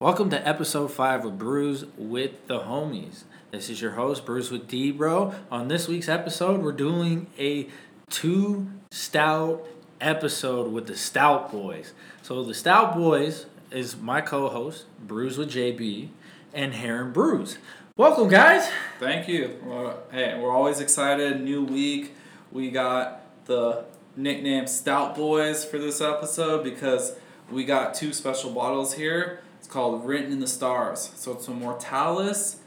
Welcome to episode five of Brews with the Homies. This is your host, Brews with D Bro. On this week's episode, we're doing a two stout episode with the Stout Boys. So the Stout Boys is my co-host, Brews with JB, and Heron Brews. Welcome, guys. Thank you. Well, hey, we're always excited. New week. We got the nickname Stout Boys for this episode because we got two special bottles here. Called Written in the Stars. So it's a Mortalis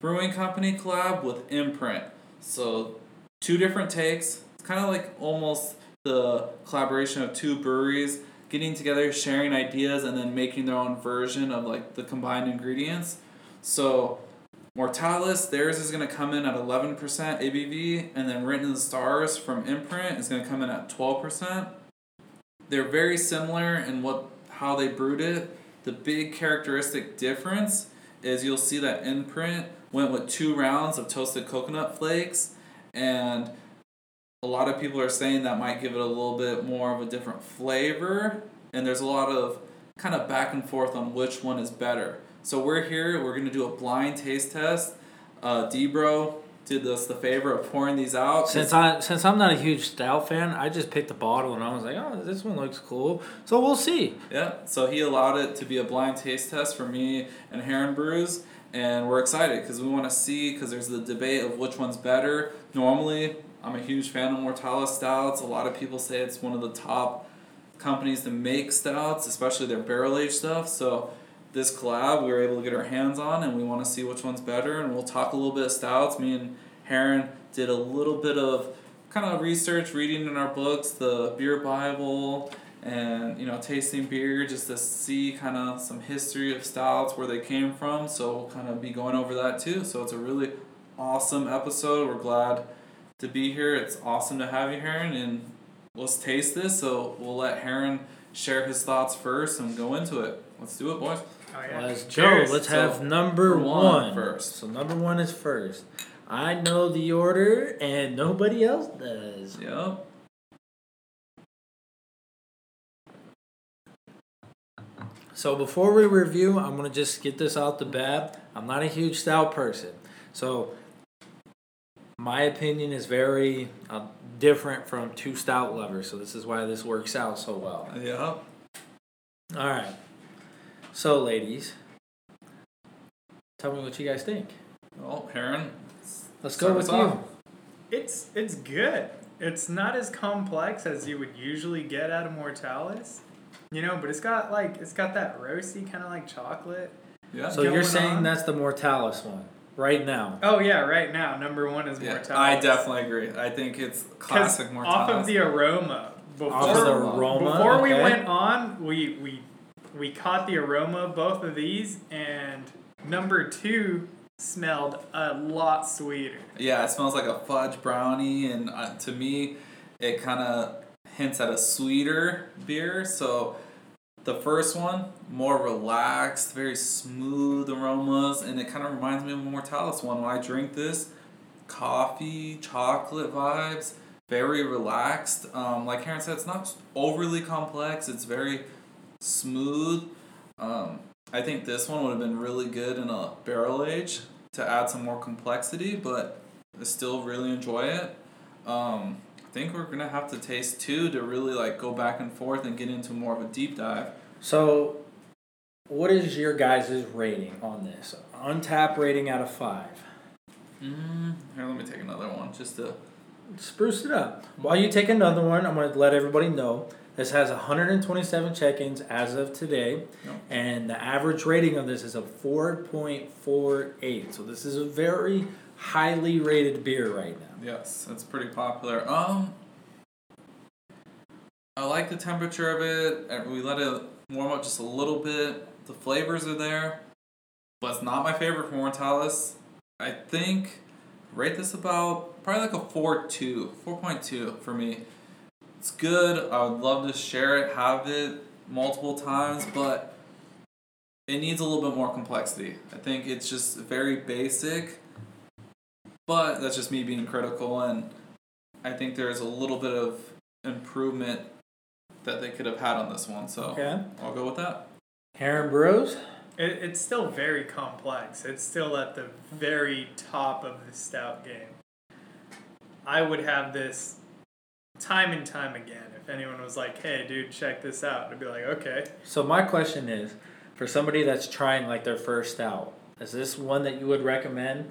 Brewing Company collab with Imprint. So two different takes. It's kind of like almost the collaboration of two breweries getting together, sharing ideas, and then making their own version of like the combined ingredients. So Mortalis, theirs is going to come in at 11% ABV, and then Written in the Stars from Imprint is going to come in at 12%. They're very similar in what how they brewed it. The big characteristic difference is you'll see that Imprint went with two rounds of toasted coconut flakes, and a lot of people are saying that might give it a little bit more of a different flavor, and there's a lot of kind of back and forth on which one is better. So we're here. We're gonna do a blind taste test. Uh, Debro did us the favor of pouring these out. Since I since I'm not a huge stout fan, I just picked a bottle and I was like, oh, this one looks cool. So we'll see. Yeah. So he allowed it to be a blind taste test for me and Heron Brews, and we're excited because we want to see because there's the debate of which one's better. Normally, I'm a huge fan of Mortalis stouts. A lot of people say it's one of the top companies to make stouts, especially their barrel aged stuff. So this collab we were able to get our hands on and we want to see which one's better and we'll talk a little bit of stouts. Me and Heron did a little bit of kind of research reading in our books the beer bible and you know tasting beer just to see kind of some history of stouts where they came from. So we'll kind of be going over that too. So it's a really awesome episode. We're glad to be here. It's awesome to have you Heron and let's taste this. So we'll let Heron share his thoughts first and go into it. Let's do it boys yeah. Let's go. Cheers. Let's So, have number number one one first. So number one is first. I know the order and nobody else does. Yep. So before we review, I'm gonna just get this out the bat. I'm not a huge stout person, so my opinion is very uh, different from two stout lovers. So this is why this works out so well. Yep. All right. So ladies, tell me what you guys think. Well, Heron. Let's go with us you. It's it's good. It's not as complex as you would usually get out of Mortalis. You know, but it's got like it's got that roasty kind of like chocolate. Yeah. So you're saying on. that's the Mortalis one right now. Oh yeah, right now number one is yeah, Mortalis. I definitely agree. I think it's classic Mortalis. Off of the aroma. Before, Off of the Before- aroma. before we went on, we we we caught the aroma of both of these, and number two smelled a lot sweeter. yeah, it smells like a fudge brownie, and uh, to me, it kind of hints at a sweeter beer. So the first one, more relaxed, very smooth aromas, and it kind of reminds me of a Mortalis one. When I drink this, coffee, chocolate vibes, very relaxed. Um, like Karen said, it's not overly complex. It's very smooth. Um, I think this one would have been really good in a barrel age to add some more complexity, but I still really enjoy it. Um, I think we're gonna have to taste two to really like go back and forth and get into more of a deep dive. So, what is your guys' rating on this? Untappd rating out of five. Mm, here, let me take another one just to. Spruce it up. While you take another one, I'm to let everybody know this has 127 check-ins as of today, and the average rating of this is a 4.48. So this is a very highly rated beer right now. Yes, it's pretty popular. Um, I like the temperature of it. We let it warm up just a little bit. The flavors are there, but it's not my favorite from Mortalis. I think rate this about probably like a 4.2, 4.2 for me. It's good. I would love to share it, have it multiple times, but it needs a little bit more complexity. I think it's just very basic, but that's just me being critical, and I think there's a little bit of improvement that they could have had on this one. So Okay. I'll go with that. Heron Brews. it, it's still very complex. It's still at the very top of the stout game. I would have this time and time again. If anyone was like, "Hey, dude, check this out," I'd be like, "Okay." So my question is, for somebody that's trying like their first stout, is this one that you would recommend?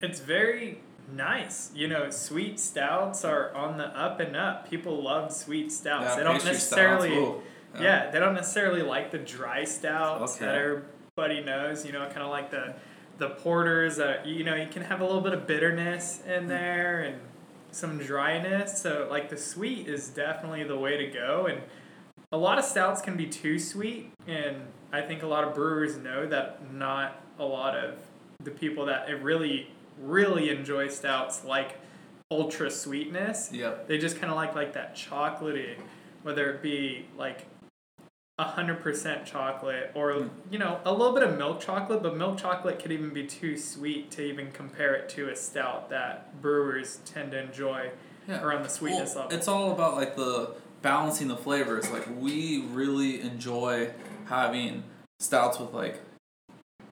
It's very nice. You know, sweet stouts are on the up and up. People love sweet stouts. Yeah, they don't necessarily. stouts, ooh, Yeah. they don't necessarily like the dry stouts Okay. that everybody knows. You know, kind of like the the porters that you know you can have a little bit of bitterness in hmm. there and some dryness. So like the sweet is definitely the way to go. And a lot of stouts can be too sweet, and I think a lot of brewers know that not a lot of the people that really really enjoy stouts like ultra sweetness. Yep. They just kind of like like that chocolatey, whether it be like a hundred percent chocolate or Mm. you know a little bit of milk chocolate, but milk chocolate could even be too sweet to even compare it to a stout that brewers tend to enjoy Yeah. around the sweetness Well, level. It's all about like the balancing the flavors. Like we really enjoy having stouts with like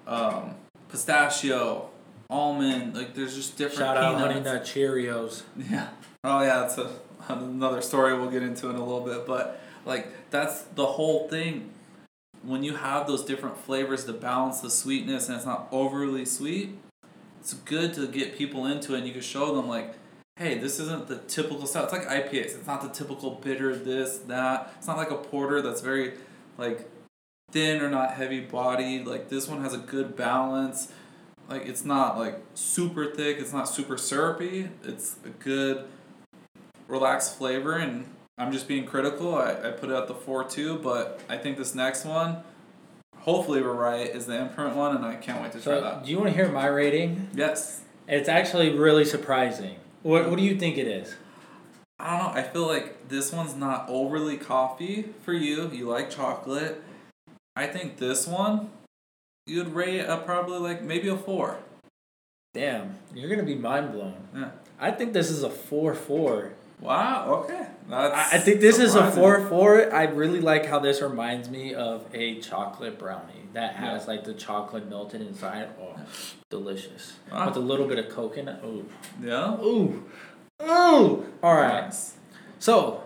um, pistachio, almond. Like there's just different Shout out. Honey Nut Cheerios. Yeah. Oh yeah, that's a, another story we'll get into in a little bit. But like that's the whole thing. When you have those different flavors to balance the sweetness and it's not overly sweet, it's good to get people into it and you can show them like, hey, this isn't the typical style. It's like IPAs. It's not the typical bitter this, that. It's not like a porter that's very like thin or not heavy bodied. Like this one has a good balance. Like it's not like super thick, it's not super syrupy. It's a good relaxed flavor and I'm just being critical. I, I put out the four two, but I think this next one, hopefully we're right, is the imprint one and I can't wait to try that. do you want to hear my rating? Yes. It's actually really surprising. What What do you think it is? I don't know. I feel like this one's not overly coffee for you. You like chocolate. I think this one, you'd rate a probably like maybe a four. Damn, you're gonna be mind blown. Yeah. I think this is a four four. Wow. Okay. That's I I think this is a four four. I really like how this reminds me of a chocolate brownie that has Yeah. like the chocolate melted inside. Oh, delicious. Wow. With a little bit of coconut. Ooh, Yeah. ooh, ooh. All right. Nice. So,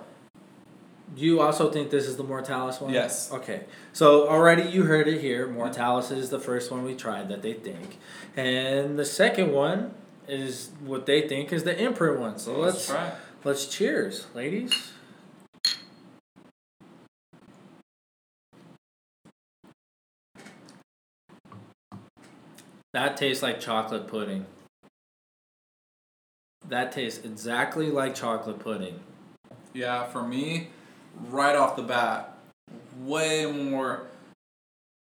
you also think this is the Mortalis one? Yes. Okay. So already you heard it here. Mortalis is the first one we tried that they think, and the second one is what they think is the imprint one. So let's try. Let's cheers, ladies. That tastes like chocolate pudding. That tastes exactly like chocolate pudding. Yeah, for me, right off the bat, way more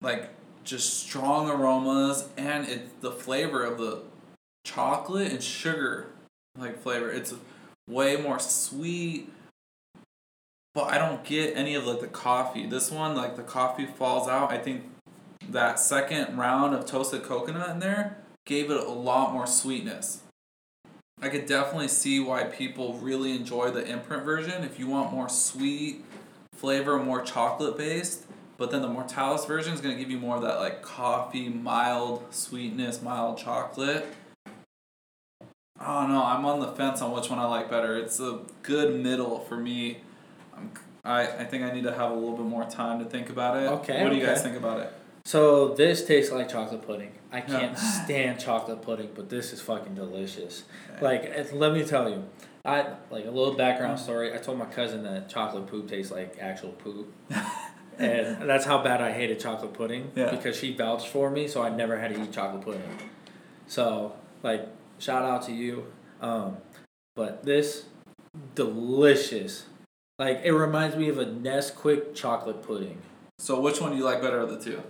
like just strong aromas and it's the flavor of the chocolate and sugar like flavor. It's way more sweet. But I don't get any of like the coffee. This one, like the coffee falls out. I think that second round of toasted coconut in there gave it a lot more sweetness. I could definitely see why people really enjoy the imprint version. If you want more sweet flavor, more chocolate based, but then the Mortalis version is gonna give you more of that like coffee, mild sweetness, mild chocolate. Oh, Don't know. I'm on the fence on which one I like better. It's a good middle for me. I'm, I I think I need to have a little bit more time to think about it. Okay, What do you guys think about it? So this tastes like chocolate pudding. I can't stand chocolate pudding, but this is fucking delicious. Okay. Like, it- let me tell you, I like a little background mm. story. I told my cousin that chocolate poop tastes like actual poop, and that's how bad I hated chocolate pudding. Yeah. Because she vouched for me, so I never had to eat chocolate pudding. So, like, shout out to you. Um, but this delicious. Like, it reminds me of a Nesquik chocolate pudding. So which one do you like better of the two?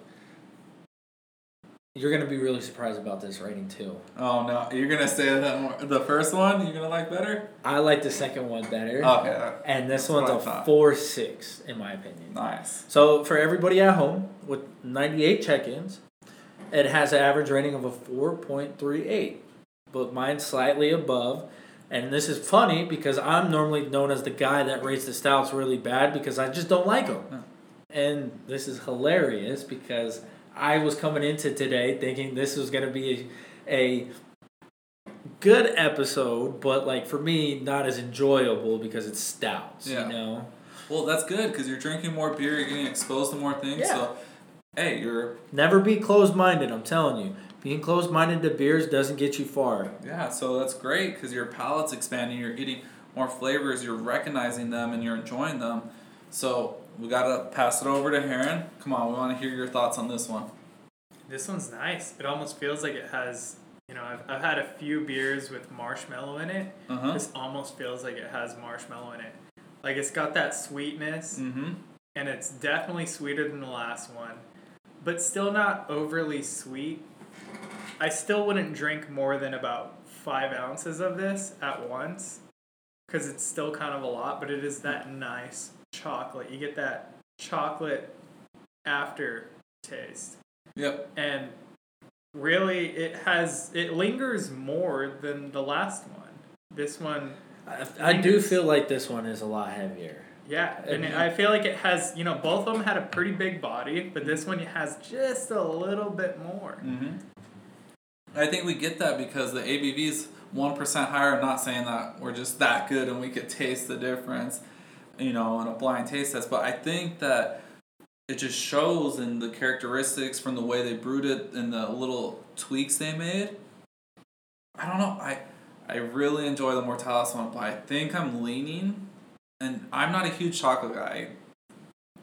You're gonna be really surprised about this rating too. Oh no, you're gonna say that more, the first one you're gonna like better? I like the second one better, Okay, and this one's a four six in my opinion. nice. So for everybody at home with 98 check-ins, it has an average rating of a 4.38, but mine's slightly above. And this is funny because I'm normally known as the guy that rates the stouts really bad because I just don't like them. Yeah. And this is hilarious because I was coming into today thinking this was gonna be a, a good episode, but like for me, not as enjoyable because it's stouts. Yeah. You know. Well, that's good because you're drinking more beer, you're getting exposed to more things. Yeah. So, hey, you're Never be closed minded. I'm telling you, being closed minded to beers doesn't get you far. yeah. So that's great because your palate's expanding. You're getting more flavors. You're recognizing them and you're enjoying them. So we gotta pass it over to Heron. Come on, we want to hear your thoughts on this one. This one's nice. It almost feels like it has, you know, I've, I've had a few beers with marshmallow in it. Uh huh. This almost feels like it has marshmallow in it. Like it's got that sweetness, Mm-hmm. and it's definitely sweeter than the last one, but still not overly sweet. I still wouldn't drink more than about five ounces of this at once, because it's still kind of a lot, but it is that nice chocolate. You get that chocolate aftertaste. Yep. and really it has it lingers more than the last one this one I, I do feel like this one is a lot heavier. yeah and And- i feel like it has you know both of them had a pretty big body but this one has just a little bit more Mm-hmm. I think we get that because the ABV is one percent higher. I'm not saying that we're just that good and we could taste the difference, you know, in a blind taste test. But I think that it just shows in the characteristics from the way they brewed it and the little tweaks they made. I don't know. I I really enjoy the Mortalis one, but I think I'm leaning, and I'm not a huge chocolate guy.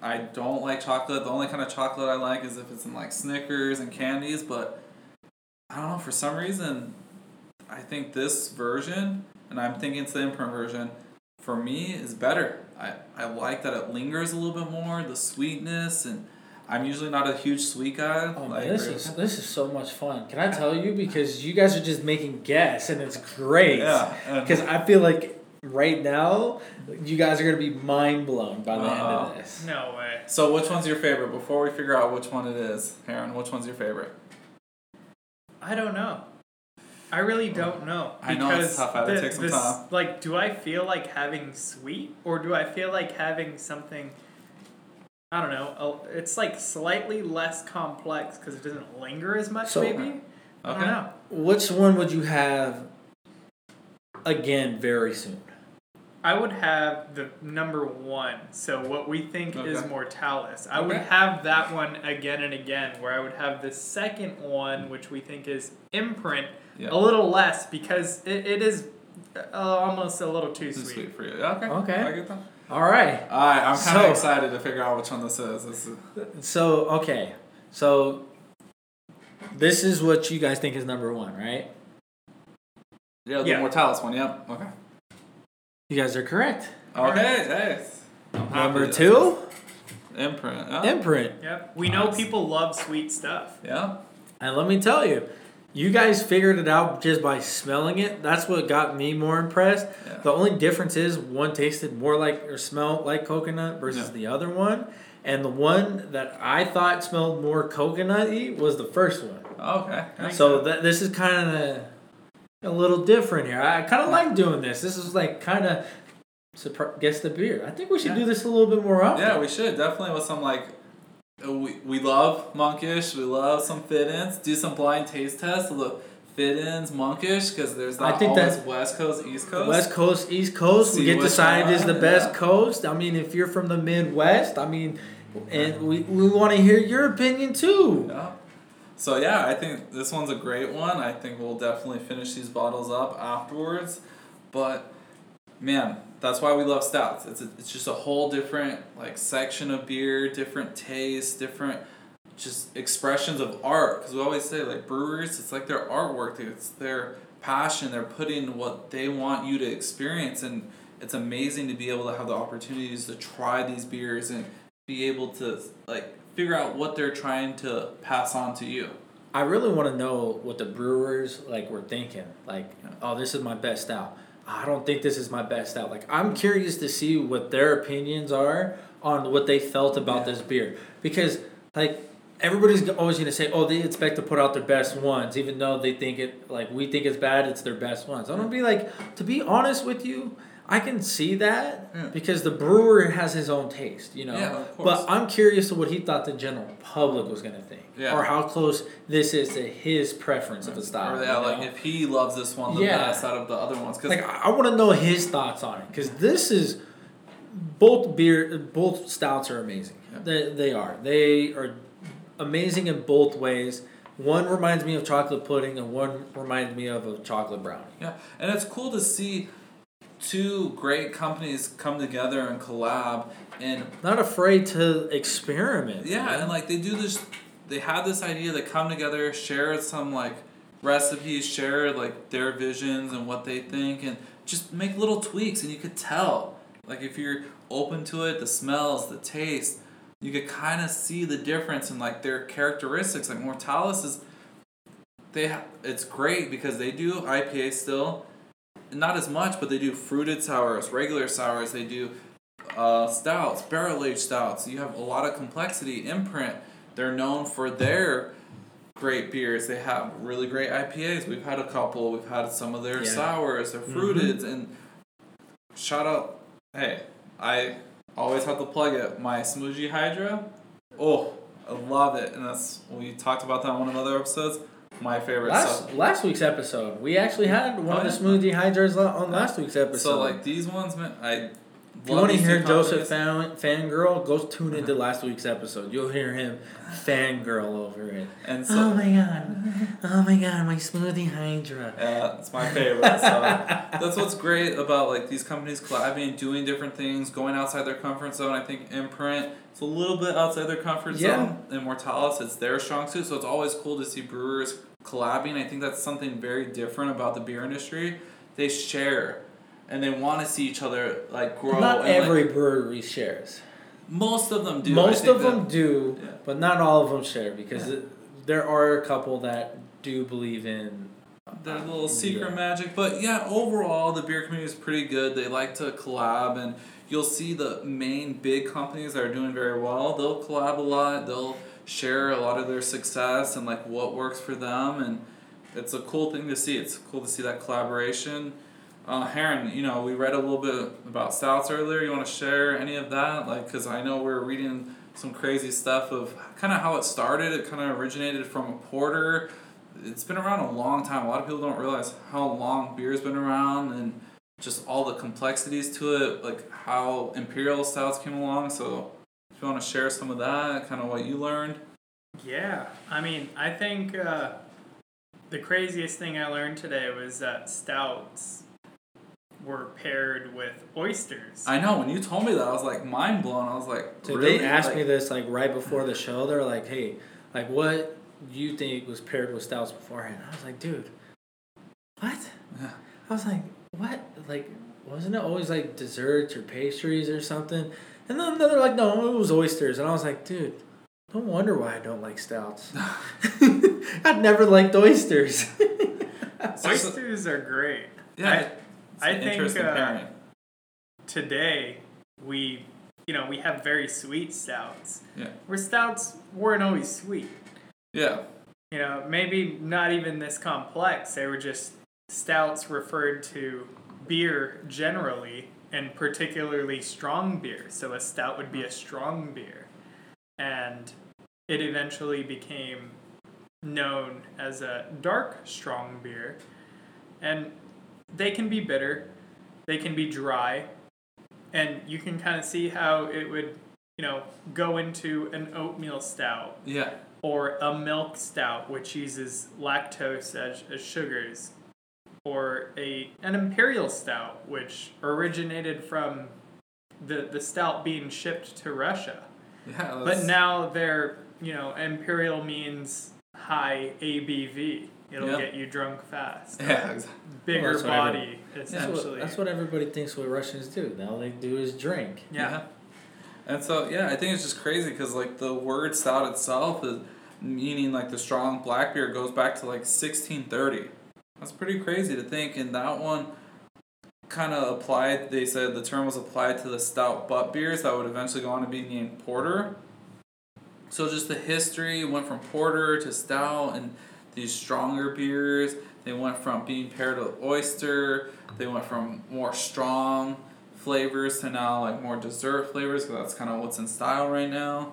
I don't like chocolate. The only kind of chocolate I like is if it's in like Snickers and candies, but I don't know, for some reason I think this version, and I'm thinking it's the imprint version, for me is better. I, I like that it lingers a little bit more, the sweetness, and I'm usually not a huge sweet guy. Oh like man, this is this is so much fun. Can I tell you because you guys are just making guess and it's great. yeah, Because I feel like right now you guys are gonna be mind blown by the end Uh-oh. of uh-huh. this. no way so which one's your favorite? Before we figure out which one it is, Aaron, which one's your favorite? I don't know i really don't know I know it's tough. I had to the- take some this- time. like do i feel like having sweet or do i feel like having something I don't know. It's like slightly less complex because it doesn't linger as much. So- maybe I don't Okay. know. Which one would you have again very soon? I would have the number one. So what we think is Okay. Mortalis. I would have that one again and again. Where I would have the second one, which we think is Imprint, Yeah. a little less because it, it is uh, almost a little too Too sweet. sweet for you. Okay. Okay. I get that. All right. Alright, I'm kind of So- excited to figure out which one this is. This is So okay, so this is what you guys think is number one, right? yeah, the Yeah. Mortalis one. Yep. Okay. You guys are correct. Oh, okay. Hey. I'm Number that- two, Imprint. Yeah. imprint. Yep. We know Nice. people love sweet stuff. yeah. And let me tell you, you guys figured it out just by smelling it. That's what got me more impressed. Yeah. The only difference is one tasted more like or smelled like coconut versus Yeah. the other one. And the one that I thought smelled more coconutty was the first one. Okay. Nice. So that this is kind of a little different here. I kind of like doing this. This is like kind of surpri- guess the beer. I think we should Yeah. do this a little bit more often. Yeah, we should definitely with some like. uh, We, we love monkish. We love some fit-ins. Do some blind taste tests the fit-ins monkish because there's I think always that- West Coast, East Coast. West Coast, East Coast. See we get decided is the best yeah. coast. I mean, if you're from the Midwest, I mean, and we, we want to hear your opinion too. Yeah. So yeah, I think this one's a great one. I think we'll definitely finish these bottles up afterwards. But man, that's why we love stouts. It's a, it's just a whole different like section of beer, different tastes, different just expressions of art. Because we always say like brewers, it's like their artwork. It's their passion. They're putting what they want you to experience, and it's amazing to be able to have the opportunities to try these beers and be able to like figure out what they're trying to pass on to you. I really want to know what the brewers like were thinking. Like, oh, this is my best stout. I don't think this is my best stout. Like, I'm curious to see what their opinions are on what they felt about Yeah. this beer because like everybody's always gonna say, oh, they expect to put out their best ones, even though they think it like we think it's bad. It's their best ones. I'm gonna be like, to be honest with you, I can see that Yeah. because the brewer has his own taste, you know. Yeah, of course. But I'm curious to what he thought the general public was gonna think, Yeah. or how close this is to his preference of a style. Or yeah, you like know? if he loves this one the Yeah. best out of the other ones, because like I, I want to know his thoughts on it because this is both beer, both stouts are amazing. They they are they are amazing in both ways. One reminds me of chocolate pudding, and one reminds me of a chocolate brownie. Yeah, and it's cool to see two great companies come together and collab and Not afraid to experiment. yeah, man. and like they do this they have this idea they come together, share some like recipes, share like their visions and what they think and just make little tweaks and you could tell. Like if you're open to it, the smells, the taste, you could kind of see the difference in like their characteristics. Like Mortalis is they ha- it's great because they do IPA still, not as much, but they do fruited sours, regular sours. They do uh, stouts, barrel aged stouts. You have a lot of complexity. Imprint, they're known for their great beers. They have really great IPAs. We've had a couple. We've had some of their Yeah. sours, their fruited, and shout out. Hey, I always have to plug it. My smoothie Hydra. Oh, I love it, and that's we talked about that on one of the other episodes. My favorite. Last last week's episode, we actually had one Oh, of the oh, smoothie hydras on last week's episode. so like these ones, man. I. If you want to hear Joseph fan fangirl, go tune into uh-huh. last week's episode. You'll hear him fangirl over it. and oh so oh my god! Oh my god! My smoothie hydra. Yeah, it's my favorite. So that's what's great about like these companies collabing, doing different things, going outside their comfort zone. I think Imprint it's a little bit outside their comfort Yeah. zone. Immortalis, it's their strong suit. So it's always cool to see brewers collabing. I think that's something very different about the beer industry. They share, and they want to see each other like grow. Not and, like, every brewery shares. most of them do. Most of that- them do, Yeah. but not all of them share because it, there are a couple that do believe in. Um, their little secret Yeah. magic. But yeah, overall, the beer community is pretty good. They like to collab, and you'll see the main big companies that are doing very well. They'll collab a lot. They'll share a lot of their success and like what works for them, and it's a cool thing to see. It's cool to see that collaboration. Uh, Heron, you know, we read a little bit about stouts earlier. You want to share any of that? Like, because I know we're reading some crazy stuff of kind of how it started. It kind of originated from a porter. It's been around a long time. A lot of people don't realize how long beer's been around and just all the complexities to it, like how imperial stouts came along. So, if you want to share some of that, kind of what you learned. Yeah, I mean, I think uh, the craziest thing I learned today was that stouts were paired with oysters. I know when you told me that, I was like mind blown. I was like, So really? they asked Like, me this like right before the show. They're like, "Hey, like what do you think was paired with stouts beforehand?" I was like, "Dude, what?" Yeah. I was like, "What? Like, wasn't it always like desserts or pastries or something?" And then they're like, "No, it was oysters." And I was like, "Dude." No wonder why I don't like stouts. I'd never liked oysters. oysters are great. Yeah, I- I think, uh. Today, we, you know, we have very sweet stouts. Yeah. Where stouts weren't always sweet. Yeah, You know, maybe not even this complex. They were just stouts referred to beer generally, and particularly strong beer. So a stout would be a strong beer. And it eventually became known as a dark strong beer. And they can be bitter, they can be dry, and you can kind of see how it would, you know, go into an oatmeal stout yeah, or a milk stout which uses lactose as, as sugars or a an imperial stout which originated from the the stout being shipped to Russia. Yeah. but now they're you know imperial means high ABV it'll Yeah. get you drunk fast yeah, exactly. bigger that's what every- body That's what, essentially that's what everybody thinks what Russians do. All they do is drink. yeah. And so yeah, I think it's just crazy because like the word stout itself is meaning like the strong black beer goes back to like sixteen thirty. That's pretty crazy to think, and that one kind of applied. They said the term was applied to the stout butt beers that would eventually go on to be named porter. So just the history went from porter to stout, and these stronger beers. They went from being paired with oyster. They went from more strong flavors to now like more dessert flavors because that's kind of what's in style right now.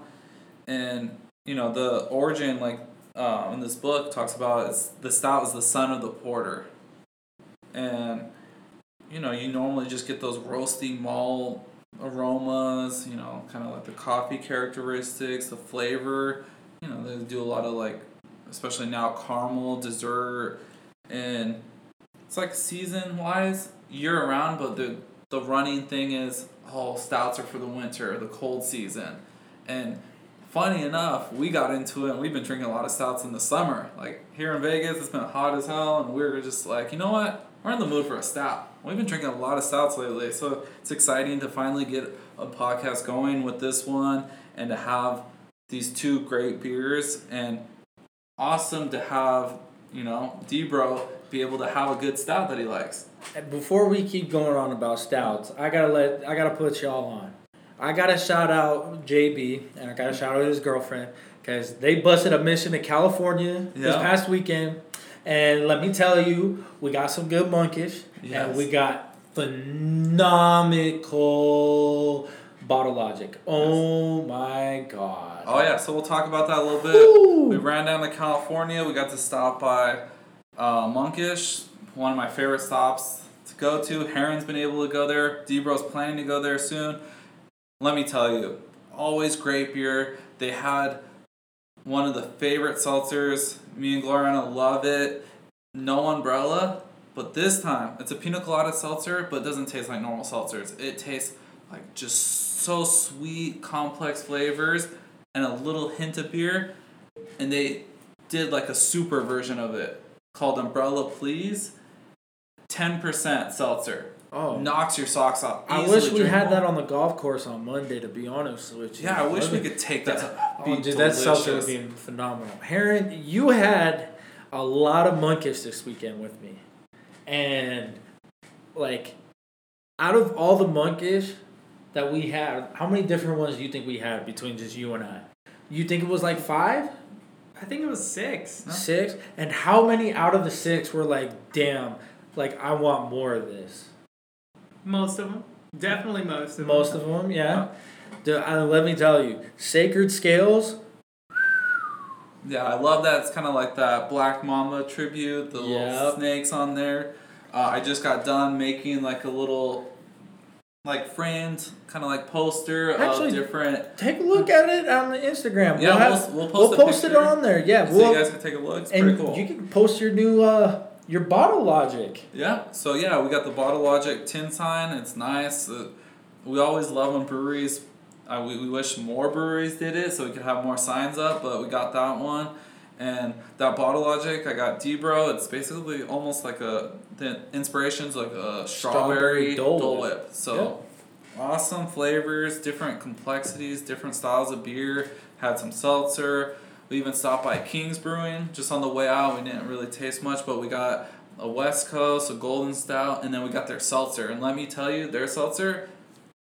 And you know the origin like uh, in this book talks about is the stout is the son of the porter, and you know you normally just get those roasty malt aromas. You know, kind of like the coffee characteristics, the flavor. You know, they do a lot of like, especially now caramel dessert, and it's like season wise year around but the the running thing is oh stouts are for the winter, the cold season, and funny enough, we got into it and we've been drinking a lot of stouts in the summer. Like here in Vegas, it's been hot as hell, and we are just like, you know what? We're in the mood for a stout. We've been drinking a lot of stouts lately, so it's exciting to finally get a podcast going with this one and to have these two great beers and awesome to have you know Debro be able to have a good stout that he likes. Before we keep going on about stouts, I gotta let I gotta put y'all on. I gotta shout out JB and I gotta shout out his girlfriend because they busted a mission to California this past weekend, and let me tell you, we got some good monkish Yes. and we got phenomenal bottle logic. Oh my god! Oh yeah, so we'll talk about that a little bit. Woo! We ran down to California. We got to stop by uh, Monkish, one of my favorite stops to go to. Heron's been able to go there. Debro's planning to go there soon. Let me tell you, always great beer. They had one of the favorite seltzers. Me and Gloriana love it. No umbrella, but this time it's a pina colada seltzer, but it doesn't taste like normal seltzers. It tastes like just so sweet, complex flavors, and a little hint of beer. And they did like a super version of it called Umbrella Please. 10% seltzer. Oh, Knocks your socks off. I wish we had drinkable. that on the golf course on Monday. To be honest with you, Yeah, I wish we could take that. Oh, Be dude, that seltzer would be phenomenal. Heron, you had a lot of monkish this weekend with me, and like, out of all the monkish that we had, how many different ones do you think we had between just you and I? You think it was like five, I think it was six. No. six, and how many out of the six were like, damn, like I want more of this? Most of them. Definitely most of them. Most of them, yeah. Dude, uh, let me tell you, Sacred Scales. Yeah, I love that. It's kind of like that Black Mamba tribute, the little snakes on there. Uh, I just got done making like a little, like framed, kind of like poster Actually, of different. Take a look at it on the Instagram. Yeah, we'll, have, we'll, we'll we'll post, post it on there. Yeah, so we'll, you guys can take a look. It's and pretty cool. you can post your new uh your bottle logic. Yeah. So yeah, we got the Bottle Logic tin sign. It's nice. Uh, we always love when breweries. Uh, we, we wish more breweries did it so we could have more signs up, but we got that one. And that Bottle Logic, I got Debro. It's basically almost like a the inspiration's like a Strawberry strawberry, Dole Dole, Whip. Whip. So awesome flavors, different complexities, different styles of beer. Had some seltzer. We even stopped by King's Brewing just on the way out. We didn't really taste much, but we got a West Coast, a Golden Stout, and then we got their seltzer. And let me tell you, their seltzer,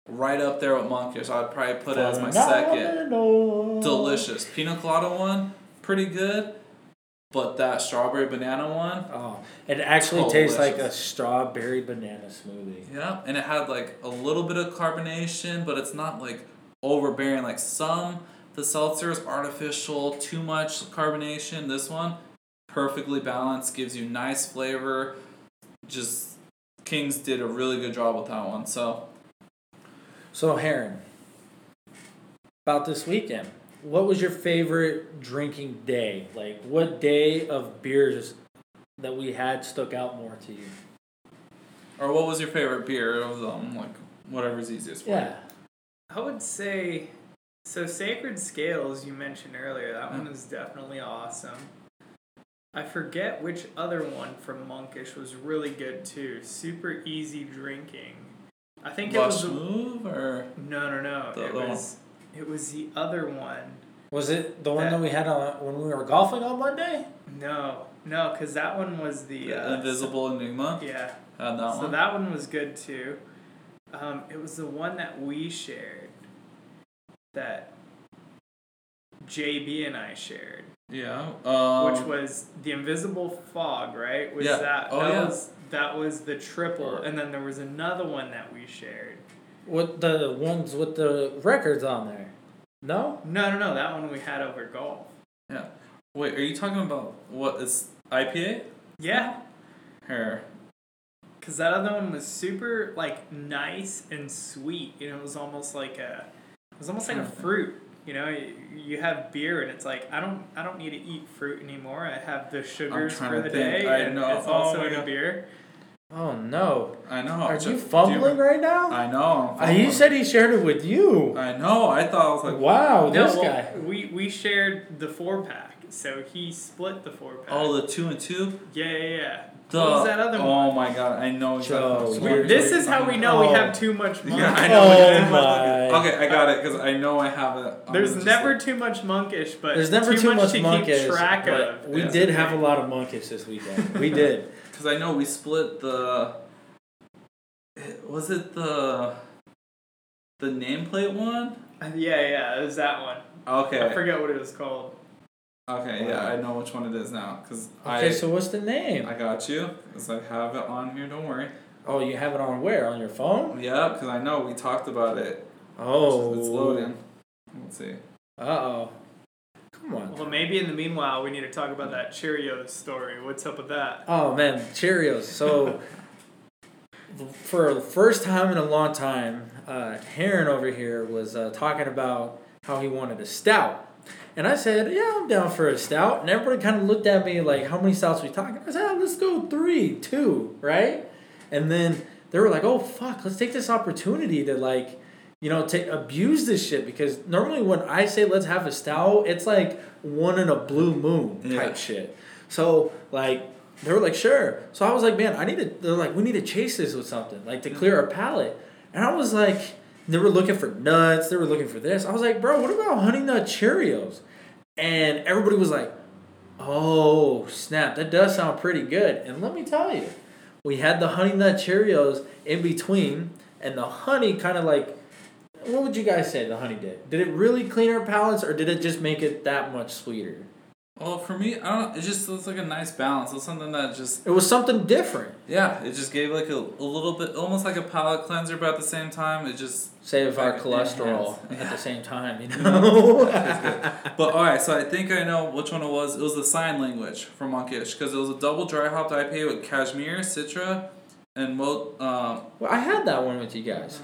right up there with Monkish. I'd probably put it as my second. Delicious. Pina Colada one, pretty good. But that strawberry banana one, Oh, it actually tastes like a strawberry banana smoothie. yeah. And it had like a little bit of carbonation, but it's not like overbearing. Like some, the seltzers, artificial, too much carbonation. This one, perfectly balanced, gives you nice flavor. Just, Kings did a really good job with that one. So, So Heron, about this weekend, what was your favorite drinking day? Like, what day of beers that we had stuck out more to you? or what was your favorite beer of them? Like, whatever's easiest for you. Yeah. I would say so Sacred Scales you mentioned earlier, that one mm. is definitely awesome. I forget which other one from Monkish was really good too. Super easy drinking. I think it was Move or no no no. the it other one? Was it was the other one. Was it the one That- that we had on when we were golfing on Monday? No, no, because that one was the uh, Invisible Enigma? Yeah, Had that so one. that one was good too. Um, it was the one that we shared that JB and I shared. Yeah. Um, which was the invisible fog, right? Was Yeah. that Oh, that yeah. was that was the triple, and then there was another one that we shared. What the ones with the records on there. No? No, no, no, that one we had over golf. Yeah. Wait, are you talking about what is IPA? Yeah, Her. because that other one was super like nice and sweet. You know, it was almost like a, it was almost like a fruit. You know, you, you have beer and it's like I don't I don't need to eat fruit anymore. I have the sugars for the day, I and know. it's also in a beer. Oh no. I know. Are Ju- you do fumbling right now? I know. I'm Uh, you said he shared it with you. I know. I thought I was like, Wow, No, this well, guy. we we shared the four pack, so he split the four pack. oh, the two and two. yeah, yeah, yeah. The, what was that other one? Oh my god, I know. Joe, which you're- This you're is how we talking know we Oh. have too much monk. Yeah, I know. Oh it's too much my. Okay, I got it because I know I have it. I'm There's never like- too much monkish, but There's never too, much to monkish. keep track of. We Yeah. did have a lot of monkish this weekend. We did. Because I know we split the. Was it the. The nameplate one? Yeah, yeah, it was that one. Okay. I forget what it was called. Okay, yeah, I know which one it is now. Because Okay, I. so what's the name? I got you. Because I have it on here, don't worry. Oh, you have it on where? On your phone? Yeah, because I know we talked about it. Oh. It's loading. Let's see. Uh oh. Come on. Well, maybe in the meanwhile, we need to talk about that Cheerios story. What's up with that? Oh man, Cheerios. So, for the first time in a long time, uh, Heron over here was uh, talking about how he wanted a stout. And I said, Yeah, I'm down for a stout. And everybody kind of looked at me like, How many stouts are we talking? I said, "Ah, Let's go three, two, right? And then they were like, Oh, fuck, let's take this opportunity to like, you know, to abuse this shit because normally when I say let's have a stout, it's like one in a blue moon type Yeah. shit. So like they were like, sure. So I was like, man, I need to. They're like, we need to chase this with something like to clear our palate. And I was like, they were looking for nuts. They were looking for this. I was like, bro, what about honey nut Cheerios? And everybody was like, oh snap, that does sound pretty good. And let me tell you, we had the honey nut Cheerios in between, and the honey kind of like. What would you guys say the honey did? Did it really clean our palates, or did it just make it that much sweeter? Well, for me, I don't. It just looks like a nice balance. It's something that just It was something different. yeah. It just gave like a, a little bit, almost like a palate cleanser, but at the same time, it just. Save our Like, cholesterol enhance. at the same time, you know. But all right, so I think I know which one it was. It was the sign language from Monkish because it was a double dry hopped IPA with cashmere, citra, and mo. Um, well, I had that one with you guys.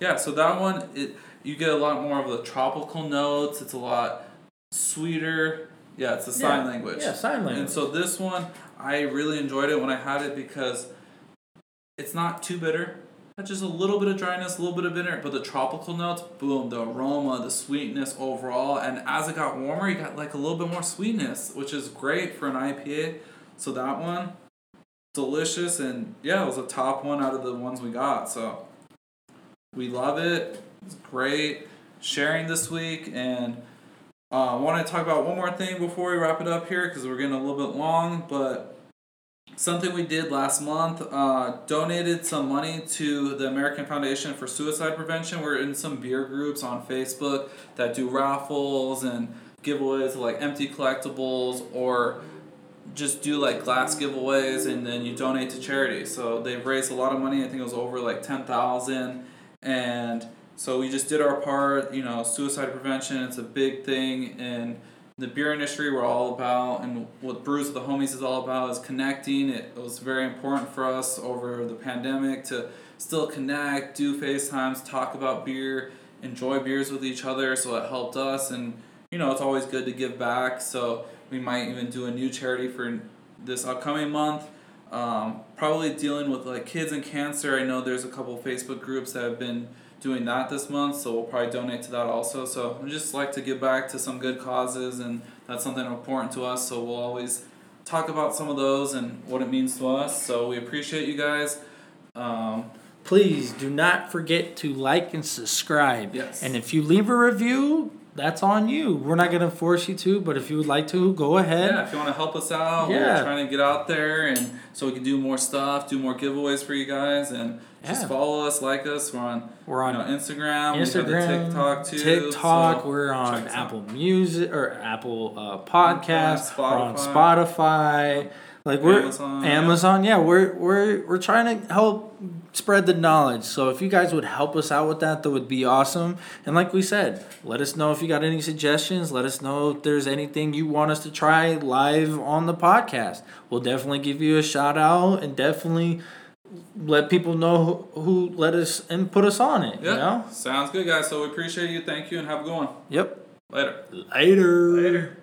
Yeah, so that one it you get a lot more of the tropical notes. It's a lot sweeter. Yeah, it's a sign Yeah. language. Yeah, sign language. And so this one, I really enjoyed it when I had it because it's not too bitter. It's just a little bit of dryness, a little bit of bitter, but the tropical notes, boom, the aroma, the sweetness overall. And as it got warmer, you got like a little bit more sweetness, which is great for an IPA. So that one, delicious, and yeah, it was a top one out of the ones we got. So we love it. It's great. Sharing this week and uh, I want to talk about one more thing before we wrap it up here because we're getting a little bit long, but something we did last month uh, donated some money to the American Foundation for Suicide Prevention. We're in some beer groups on Facebook that do raffles and giveaways like empty collectibles or just do like glass giveaways and then you donate to charity. So they've raised a lot of money. I think it was over like 10,000 and so we just did our part, you know, suicide prevention, it's a big thing in the beer industry we're all about and what Brews with the Homies is all about is connecting. It, was very important for us over the pandemic to still connect, do FaceTimes, talk about beer, enjoy beers with each other, so it helped us and you know, it's always good to give back. So we might even do a new charity for this upcoming month. Um, probably dealing with like kids and cancer. I know there's a couple Facebook groups that have been doing that this month, so we'll probably donate to that also. So we just like to give back to some good causes, and that's something important to us. So we'll always talk about some of those and what it means to us. So we appreciate you guys. Um, Please do not forget to like and subscribe. Yes. And if you leave a review, that's on you. We're not gonna force you to, but if you would like to, go ahead. Yeah, if you want to help us out, Yeah. we're trying to get out there and so we can do more stuff, do more giveaways for you guys, and just follow us, like us. We're on, We're on you know, Instagram, Instagram, we TikTok too. TikTok, so we're on us out. Apple Music or Apple uh, Podcasts. Podcast, We're on Spotify. Spotify. Like we're Amazon, Amazon. yeah. Yeah, we're we're we're trying to help spread the knowledge. So if you guys would help us out with that, that would be awesome. And like we said, let us know if you got any suggestions. Let us know if there's anything you want us to try live on the podcast. We'll definitely give you a shout out and definitely let people know who, who let us and put us on it. Yeah, You know. sounds good, guys. So we appreciate you. Thank you, and have a good one. Yep. Later. Later. Later.